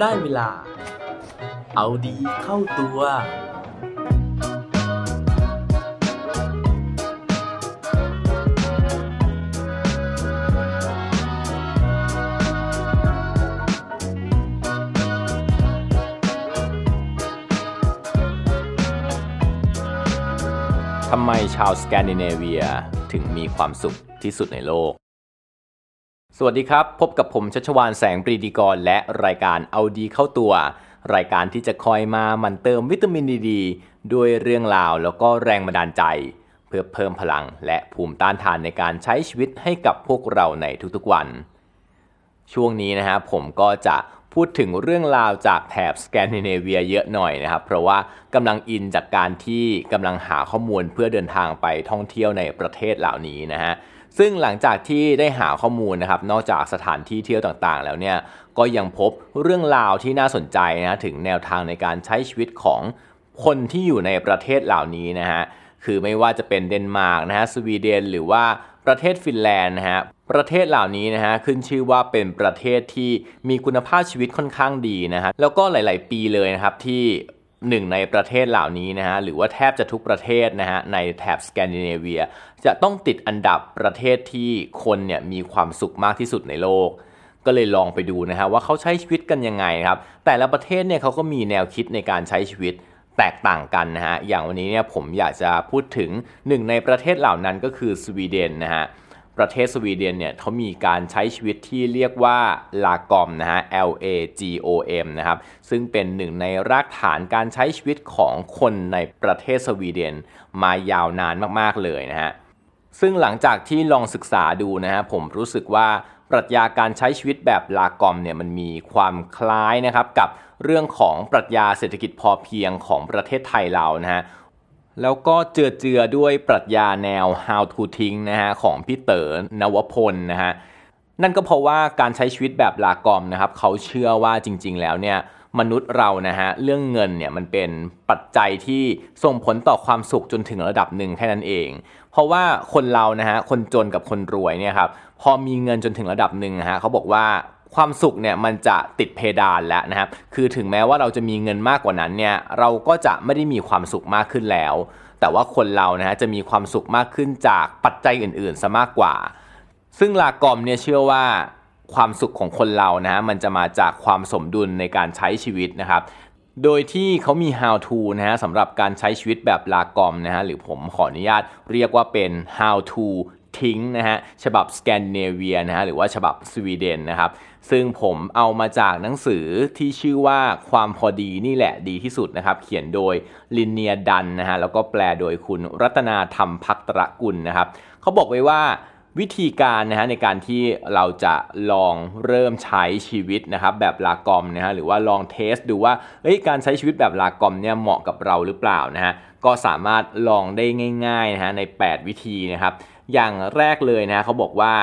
ได้เวลา เอาดีเข้าตัว ทำไมชาวสแกนดิเนเวียถึงมีความสุขที่สุดในโลก สวัสดีครับ พบกับผมชัชวานแสงปรีดีกร และรายการเอาดีเข้าตัว รายการที่จะคอยมามันเติมวิตามินดี ด้วยเรื่องราวแล้วก็แรงบันดาลใจ เพื่อเพิ่มพลังและภูมิต้านทานในการใช้ชีวิตให้กับพวกเราในทุกๆวัน ช่วงนี้นะฮะผมก็จะ พูดถึงเรื่องราวจากแถบสแกนดิเนเวียเยอะหน่อยนะครับ เพราะว่ากำลังอินจากการที่กำลังหาข้อมูลเพื่อเดินทางไปท่องเที่ยวในประเทศเหล่านี้นะฮะซึ่งหลังจากที่ได้หาข้อมูลนะครับ นอกจากสถานที่เที่ยวต่างๆ แล้วเนี่ยก็ยังพบเรื่องราวที่น่าสนใจนะถึงแนวทางในการใช้ชีวิตของคนที่อยู่ในประเทศเหล่านี้นะฮะคือไม่ว่าจะเป็นเดนมาร์กนะฮะสวีเดนหรือว่า ประเทศฟินแลนด์นะฮะประเทศเหล่านี้นะฮะขึ้นชื่อว่าเป็นประเทศที่มีคุณภาพชีวิตค่อนข้างดีนะฮะแล้วก็หลาย ๆ ปีเลยนะครับที่หนึ่งในประเทศเหล่านี้นะฮะหรือว่าแทบจะทุกประเทศนะฮะในแถบสแกนดิเนเวีย จะต้องติดอันดับประเทศที่คนเนี่ยมีความสุขมากที่สุดในโลก ก็เลยลองไปดูนะฮะว่าเขาใช้ชีวิตกันยังไงครับแต่ละประเทศเนี่ยเขาก็มีแนวคิดในการใช้ชีวิต แตกต่างกันนะฮะ อย่างวันนี้เนี่ยผมอยากจะพูดถึงหนึ่งในประเทศเหล่านั้นก็คือสวีเดนนะฮะ ประเทศสวีเดนเนี่ยเขามีการใช้ชีวิตที่เรียกว่าลากอมนะฮะ L A G O M นะครับ ซึ่งเป็นหนึ่งในรากฐานการใช้ชีวิตของคนในประเทศสวีเดนมายาวนานมากๆเลยนะฮะ ซึ่งหลังจากที่ลองศึกษาดูนะฮะผมรู้สึกว่า ปรัชญาการใช้ชีวิตแบบลากอมเนี่ยมันมีความคล้ายนะครับกับเรื่องของปรัชญาเศรษฐกิจพอเพียงของประเทศไทยเรานะฮะแล้วก็เจือเจือด้วยปรัชญาแนว how to ทิ้งนะฮะของพี่เต๋อนวพลนะฮะ นั่นก็เพราะว่าการใช้ชีวิตแบบลากอมนะครับเขาเชื่อว่าจริง ๆ แล้วเนี่ยมนุษย์เรานะฮะเรื่องเงินเนี่ยมันเป็นปัจจัยที่ส่งผลต่อความสุขจนถึงระดับหนึ่งแค่นั้นเอง เพราะว่าคนเรานะฮะคนจนกับคนรวยเนี่ยครับพอมีเงินจนถึงระดับหนึ่งนะฮะเขาบอกว่าความสุขเนี่ยมันจะติดเพดานแล้วนะครับคือถึงแม้ว่าเราจะมีเงินมากกว่านั้นเนี่ยเราก็จะไม่ได้มีความสุขมากขึ้นแล้ว แต่ว่าคนเรานะฮะจะมีความสุขมากขึ้นจากปัจจัยอื่นๆซะมากกว่า ซึ่งลากอมเนี่ยเชื่อว่าความสุขของคนเรานะฮะมันจะมาจากความสมดุลในการใช้ชีวิตนะครับ โดยที่เขามี how to นะฮะสำหรับการใช้ชีวิตแบบลากอมนะฮะหรือผมขออนุญาตเรียกว่าเป็น how to ทิ้งนะฮะฉบับสแกนดิเนเวียนะฮะหรือว่าฉบับสวีเดนนะครับซึ่งผมเอามาจากหนังสือที่ชื่อว่าความพอดีนี่แหละดีที่สุดนะครับ เขียนโดยลินเนียดันนะฮะแล้วก็แปลโดยคุณรัตนาธรรมพักตระกุลนะครับเขาบอกไว้ว่า วิธีการนะฮะในการที่เราจะลองเริ่มใช้ชีวิตนะครับแบบ lagom นะฮะหรือว่าลอง test ดูว่าเอ้ยการใช้ชีวิตแบบ lagom เนี่ยเหมาะกับเราหรือเปล่านะฮะก็สามารถลองได้ง่ายๆนะฮะใน 8 วิธีนะครับ อย่างแรกเลยนะเขาบอกว่า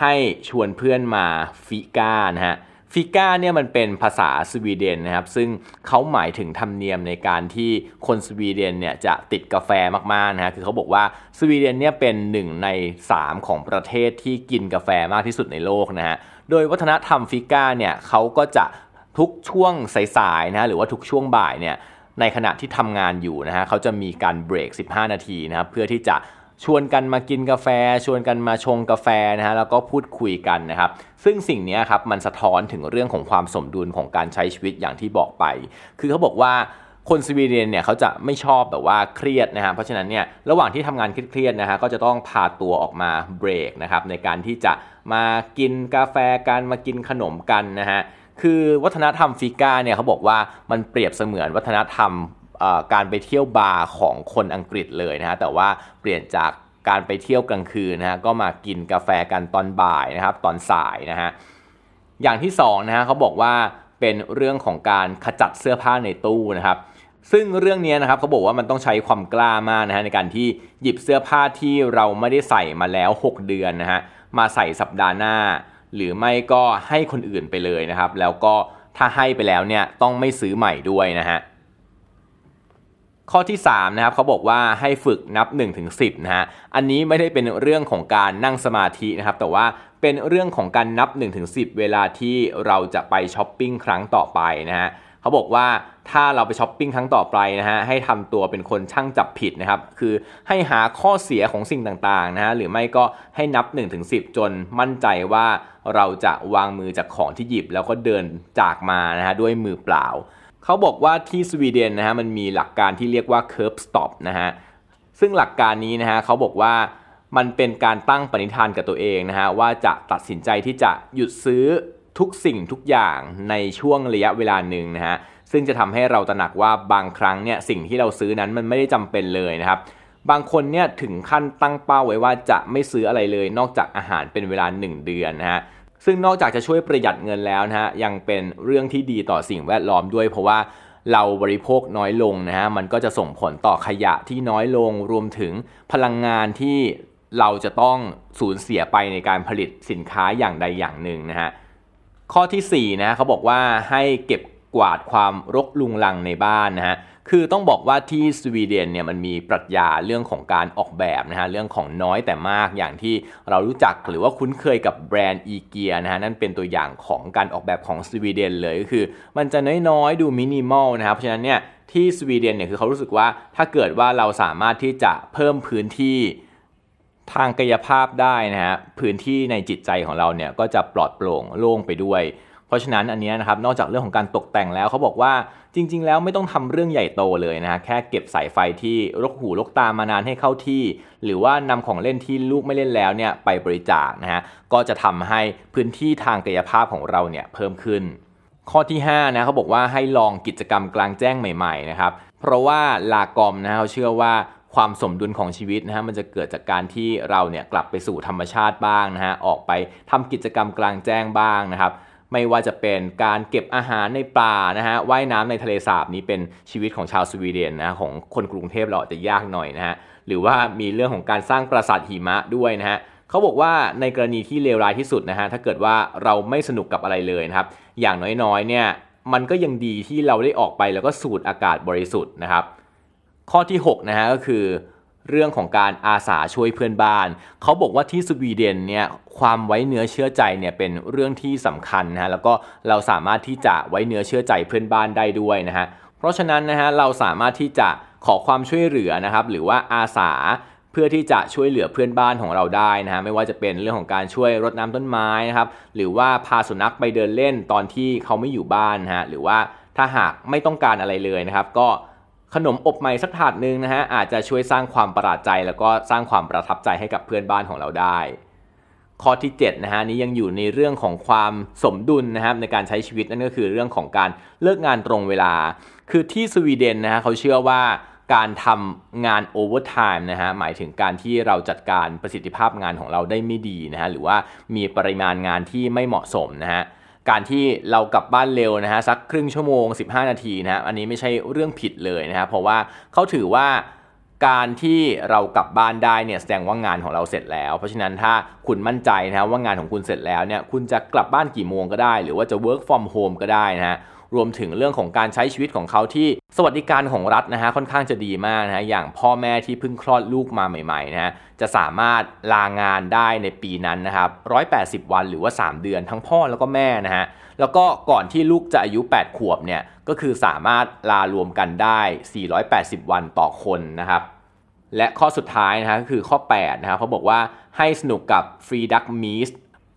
ให้ชวนเพื่อนมา fika นะฮะ fika เนี่ยมันเป็นภาษาสวีเดนนะครับ ซึ่งเขาหมายถึงธรรมเนียมในการที่คนสวีเดนเนี่ยจะติดกาแฟมากๆนะฮะคือเขาบอกว่าสวีเดนเนี่ยเป็นหนึ่งใน 3 ของประเทศที่กินกาแฟมากที่สุดในโลกนะฮะโดยวัฒนธรรมฟิก้าเนี่ยเขาก็จะทุกช่วงสายๆนะหรือว่าทุกช่วงบ่ายเนี่ยในขณะที่ทำงานอยู่นะฮะเขาจะมีการเบรก 15 นาทีนะครับเพื่อที่จะ ชวนกันมากินกาแฟ ชวนกันมาชงกาแฟนะฮะแล้วก็พูดคุยกันนะครับ ซึ่งสิ่งนี้ครับมันสะท้อนถึงเรื่องของความสมดุลของการใช้ชีวิตอย่างที่บอกไป คือเขาบอกว่าคนสวีเดนเนี่ยเขาจะไม่ชอบแบบว่าเครียดนะฮะเพราะฉะนั้นเนี่ยระหว่างที่ทำงานเครียดๆนะฮะก็จะต้องพาตัวออกมาเบรกนะครับในการที่จะมากินกาแฟกันมากินขนมกันนะฮะคือวัฒนธรรมฟิก้าเนี่ยเขาบอกว่ามันเปรียบเสมือนวัฒนธรรม การไปเที่ยวบาร์ของคนอังกฤษเลยนะฮะแต่ว่าเปลี่ยนจากการไปเที่ยวกลางคืนนะฮะก็มากินกาแฟกันตอนบ่ายนะครับตอนสายนะฮะอย่างที่2นะฮะเขาบอกว่าเป็นเรื่องของการขจัดเสื้อผ้าในตู้นะครับซึ่งเรื่องนี้นะครับเขาบอกว่ามันต้องใช้ความกล้ามากนะฮะในการที่หยิบเสื้อผ้าที่เราไม่ได้ใส่มาแล้ว 6 เดือนนะฮะมาใส่สัปดาห์หน้า หรือไม่ก็ให้คนอื่นไปเลยนะครับ แล้วก็ถ้าให้ไปแล้วเนี่ยต้องไม่ซื้อใหม่ด้วยนะฮะ ข้อที่3นะครับเขาบอกว่าให้ฝึกนับ1ถึงนะฮะอันนี้ไม่ได้เป็นเรื่องของการนั่งสมาธินะครับแต่ว่าเป็นเรื่องของการนับ1ถึงเวลาที่เราจะไปช้อปปิ้งครั้งต่อไปนะฮะเขาบอกว่าถ้าเราไปช้อปปิ้งครั้งต่อไปนะฮะให้ทำตัวเป็นคนช่างจับผิดนะครับคือให้หาข้อเสียของสิ่งต่างๆนะฮะหรือไม่ก็ให้นับ1ถึง10จนมั่นใจว่าเราจะวางมือจากของที่หยิบ แล้วก็เดินจากมานะฮะด้วยมือเปล่า เขาบอกว่าที่สวีเดนนะฮะมันมีหลักการที่เรียกว่า curb stop นะฮะซึ่งหลักการนี้นะฮะเขาบอกว่ามันเป็นการตั้งปณิธานกับตัวเองนะฮะว่าจะตัดสินใจที่จะหยุดซื้อทุกสิ่งทุกอย่างในช่วงระยะเวลาหนึ่งนะฮะซึ่งจะทำให้เราตระหนักว่าบางครั้งเนี่ยสิ่งที่เราซื้อนั้นมันไม่ได้จำเป็นเลยนะครับ บางคนเนี่ยถึงขั้นตั้งเป้าไว้ว่าจะไม่ซื้ออะไรเลย นอกจากอาหารเป็นเวลา 1 เดือนนะฮะ ซึ่งนอกจากจะช่วยประหยัดเงินแล้วนะฮะยังเป็นเรื่องที่ดีต่อสิ่งแวดล้อมด้วย เพราะว่าเราบริโภคน้อยลงนะฮะมันก็จะส่งผลต่อขยะที่น้อยลงรวมถึงพลังงานที่เราจะต้องสูญเสียไปในการผลิตสินค้าอย่างใดอย่างหนึ่งนะฮะข้อที่4นะเขาบอกว่าให้เก็บ กวาดความรกลุงลังในบ้านนะฮะคือต้องบอกว่าที่สวีเดนเนี่ยมันมีปรัชญาเรื่องของการออกแบบนะฮะเรื่องของน้อยแต่มากอย่างที่เรารู้จักหรือว่าคุ้นเคยกับแบรนด์อีเกียนะฮะนั่นเป็นตัวอย่างของการออกแบบของสวีเดนเลยก็คือ มันจะน้อยๆดูมินิมอลนะครับเพราะฉะนั้นเนี่ยที่สวีเดนเนี่ยคือเขารู้สึกว่าถ้าเกิดว่าเราสามารถที่จะเพิ่มพื้นที่ทางกายภาพได้นะฮะพื้นที่ในจิตใจของเราเนี่ยก็จะปลอดโปร่งโล่งไปด้วย เพราะฉะนั้นอันนี้นะครับนอกจากเรื่องของการตกแต่งแล้วเขาบอกว่าจริง ๆ แล้วไม่ต้องทำเรื่องใหญ่โตเลยนะฮะแค่เก็บสายไฟที่รกหูรกตามานานให้เข้าที่ หรือว่านำของเล่นที่ลูกไม่เล่นแล้วเนี่ยไปบริจาคนะฮะก็จะทำให้พื้นที่ทางกายภาพของเราเนี่ยเพิ่มขึ้น ข้อที่5นะเขาบอกว่าให้ลองกิจกรรมกลางแจ้งใหม่ๆนะครับเพราะว่าลากอมนะเขาเชื่อว่าความสมดุลของชีวิตนะฮะมันจะเกิดจากการที่เราเนี่ยกลับไปสู่ธรรมชาติบ้างนะฮะออกไปทำกิจกรรมกลางแจ้งบ้างนะครับ ไม่ว่าจะเป็นการเก็บอาหารในป่านะฮะว่ายน้ำในทะเลสาบนี้เป็นชีวิตของชาวสวีเดนนะของคนกรุงเทพเราอาจจะยากหน่อยนะฮะหรือว่ามีเรื่องของการสร้างปราสาทหิมะด้วยนะฮะเขาบอกว่าในกรณีที่เลวร้ายที่สุดนะฮะถ้าเกิดว่าเราไม่สนุกกับอะไรเลยนะครับอย่างน้อยๆเนี่ยมันก็ยังดีที่เราได้ออกไปแล้วก็สูดอากาศบริสุทธิ์นะครับข้อที่6นะฮะก็คือ เรื่องของการอาสาช่วยเพื่อนบ้าน เขาบอกว่าที่สวีเดนเนี่ยความไว้เนื้อเชื่อใจเนี่ยเป็นเรื่องที่สำคัญนะฮะแล้วก็เราสามารถที่จะไว้เนื้อเชื่อใจเพื่อนบ้านได้ด้วยนะฮะเพราะฉะนั้นนะฮะเราสามารถที่จะขอความช่วยเหลือนะครับหรือว่าอาสาเพื่อที่จะช่วยเหลือเพื่อนบ้านของเราได้นะฮะไม่ว่าจะเป็นเรื่องของการช่วยรดน้ำต้นไม้นะครับหรือว่าพาสุนัขไปเดินเล่นตอนที่เขาไม่อยู่บ้านนะฮะหรือว่าถ้าหากไม่ต้องการอะไรเลยนะครับ ก็ ขนมอบใหม่สักถาดหนึ่งนะฮะอาจจะช่วยสร้างความประหลาดใจ แล้วก็สร้างความประทับใจให้กับเพื่อนบ้านของเราได้ ข้อที่7นะฮะนี้ยังอยู่ในเรื่องของความสมดุลนะครับในการใช้ชีวิตนั่นก็คือเรื่องของการเลิกงานตรงเวลา คือที่สวีเดนนะฮะเขาเชื่อว่าการทำงาน overtime นะฮะหมายถึงการที่เราจัดการประสิทธิภาพงานของเราได้ไม่ดีนะฮะหรือว่ามีปริมาณงานที่ไม่เหมาะสมนะฮะ การที่เรากลับบ้านเร็วนะฮะสักครึ่งชั่วโมง 15 นาทีนะฮะอันนี้ไม่ใช่เรื่องผิดเลยนะฮะเพราะว่าเขาถือว่าการที่เรากลับบ้านได้เนี่ยแสดงว่างานของเราเสร็จแล้ว เพราะฉะนั้นถ้าคุณมั่นใจนะฮะว่างานของคุณเสร็จแล้วเนี่ยคุณจะกลับบ้านกี่โมงก็ได้ หรือว่าจะ work from home ก็ได้นะฮะ รวมถึงเรื่องของการใช้ชีวิตของเขาที่สวัสดิการของรัฐนะฮะค่อนข้างจะดีมากนะฮะอย่างพ่อแม่ที่เพิ่งคลอดลูกมาใหม่ๆนะฮะจะสามารถลางานได้ในปีนั้นนะครับ180 วันหรือว่า 3 เดือนทั้งพ่อแล้วก็แม่นะฮะแล้วก็ก่อนที่ลูกจะอายุ 8 ขวบเนี่ยก็คือสามารถลารวมกันได้ 480 วันต่อคนนะครับและข้อสุดท้ายนะฮะก็คือข้อ8นะครับเขาบอกว่าให้สนุกกับ Free Duck Meet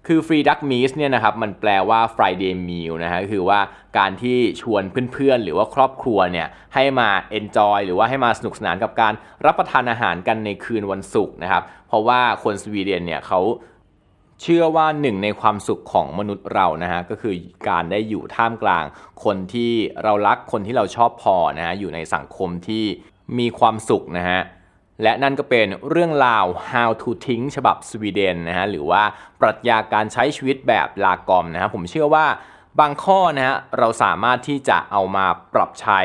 คือ Free Duck Meet เนี่ยนะครับมันแปลว่า Friday Meal นะฮะคือว่าการที่ชวนเพื่อนๆ หรือว่าครอบครัวเนี่ยให้มา enjoy หรือว่าให้มาสนุกสนานกับการรับประทานอาหารกันในคืนวันศุกร์นะครับ เพราะว่าคนสวีเดนเนี่ยเขาเชื่อว่าหนึ่งในความสุขของมนุษย์เรานะฮะก็คือการได้อยู่ท่ามกลาง คนที่เรารักคนที่เราชอบพอนะฮะอยู่ในสังคมที่มีความสุขนะฮะ และนั่นก็เป็นเรื่องราว how to ทิ้งฉบับสวีเดนนะฮะหรือว่าปรัชญาการใช้ชีวิตแบบลากอมนะฮะผมเชื่อว่าบางข้อนะฮะเราสามารถที่จะเอามาปรับใช้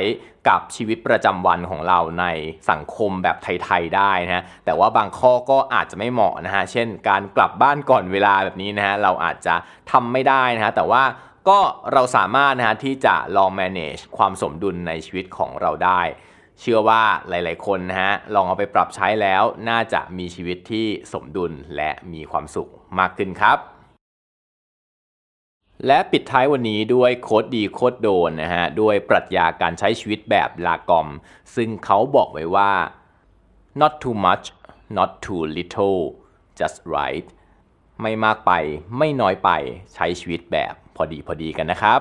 กับชีวิตประจำวันของเราในสังคมแบบไทยๆได้นะฮะแต่ว่าบางข้อก็อาจจะไม่เหมาะนะฮะเช่น การกลับบ้านก่อนเวลาแบบนี้นะฮะเราอาจจะทำไม่ได้นะฮะแต่ว่าก็เราสามารถนะฮะที่จะลอง manage ความสมดุลในชีวิตของเราได้ เชื่อว่าหลาย ๆ คนนะฮะลองเอาไปปรับใช้แล้วน่าจะมีชีวิตที่สมดุลและมีความสุขมากขึ้นครับ และปิดท้ายวันนี้ด้วยโคดดีโคดโดนนะฮะด้วยปรัชญาการใช้ชีวิตแบบลากอม ซึ่งเขาบอกไว้ว่า not too much not too little just right ไม่มากไปไม่น้อยไปใช้ชีวิตแบบพอดีพอดีกันนะครับ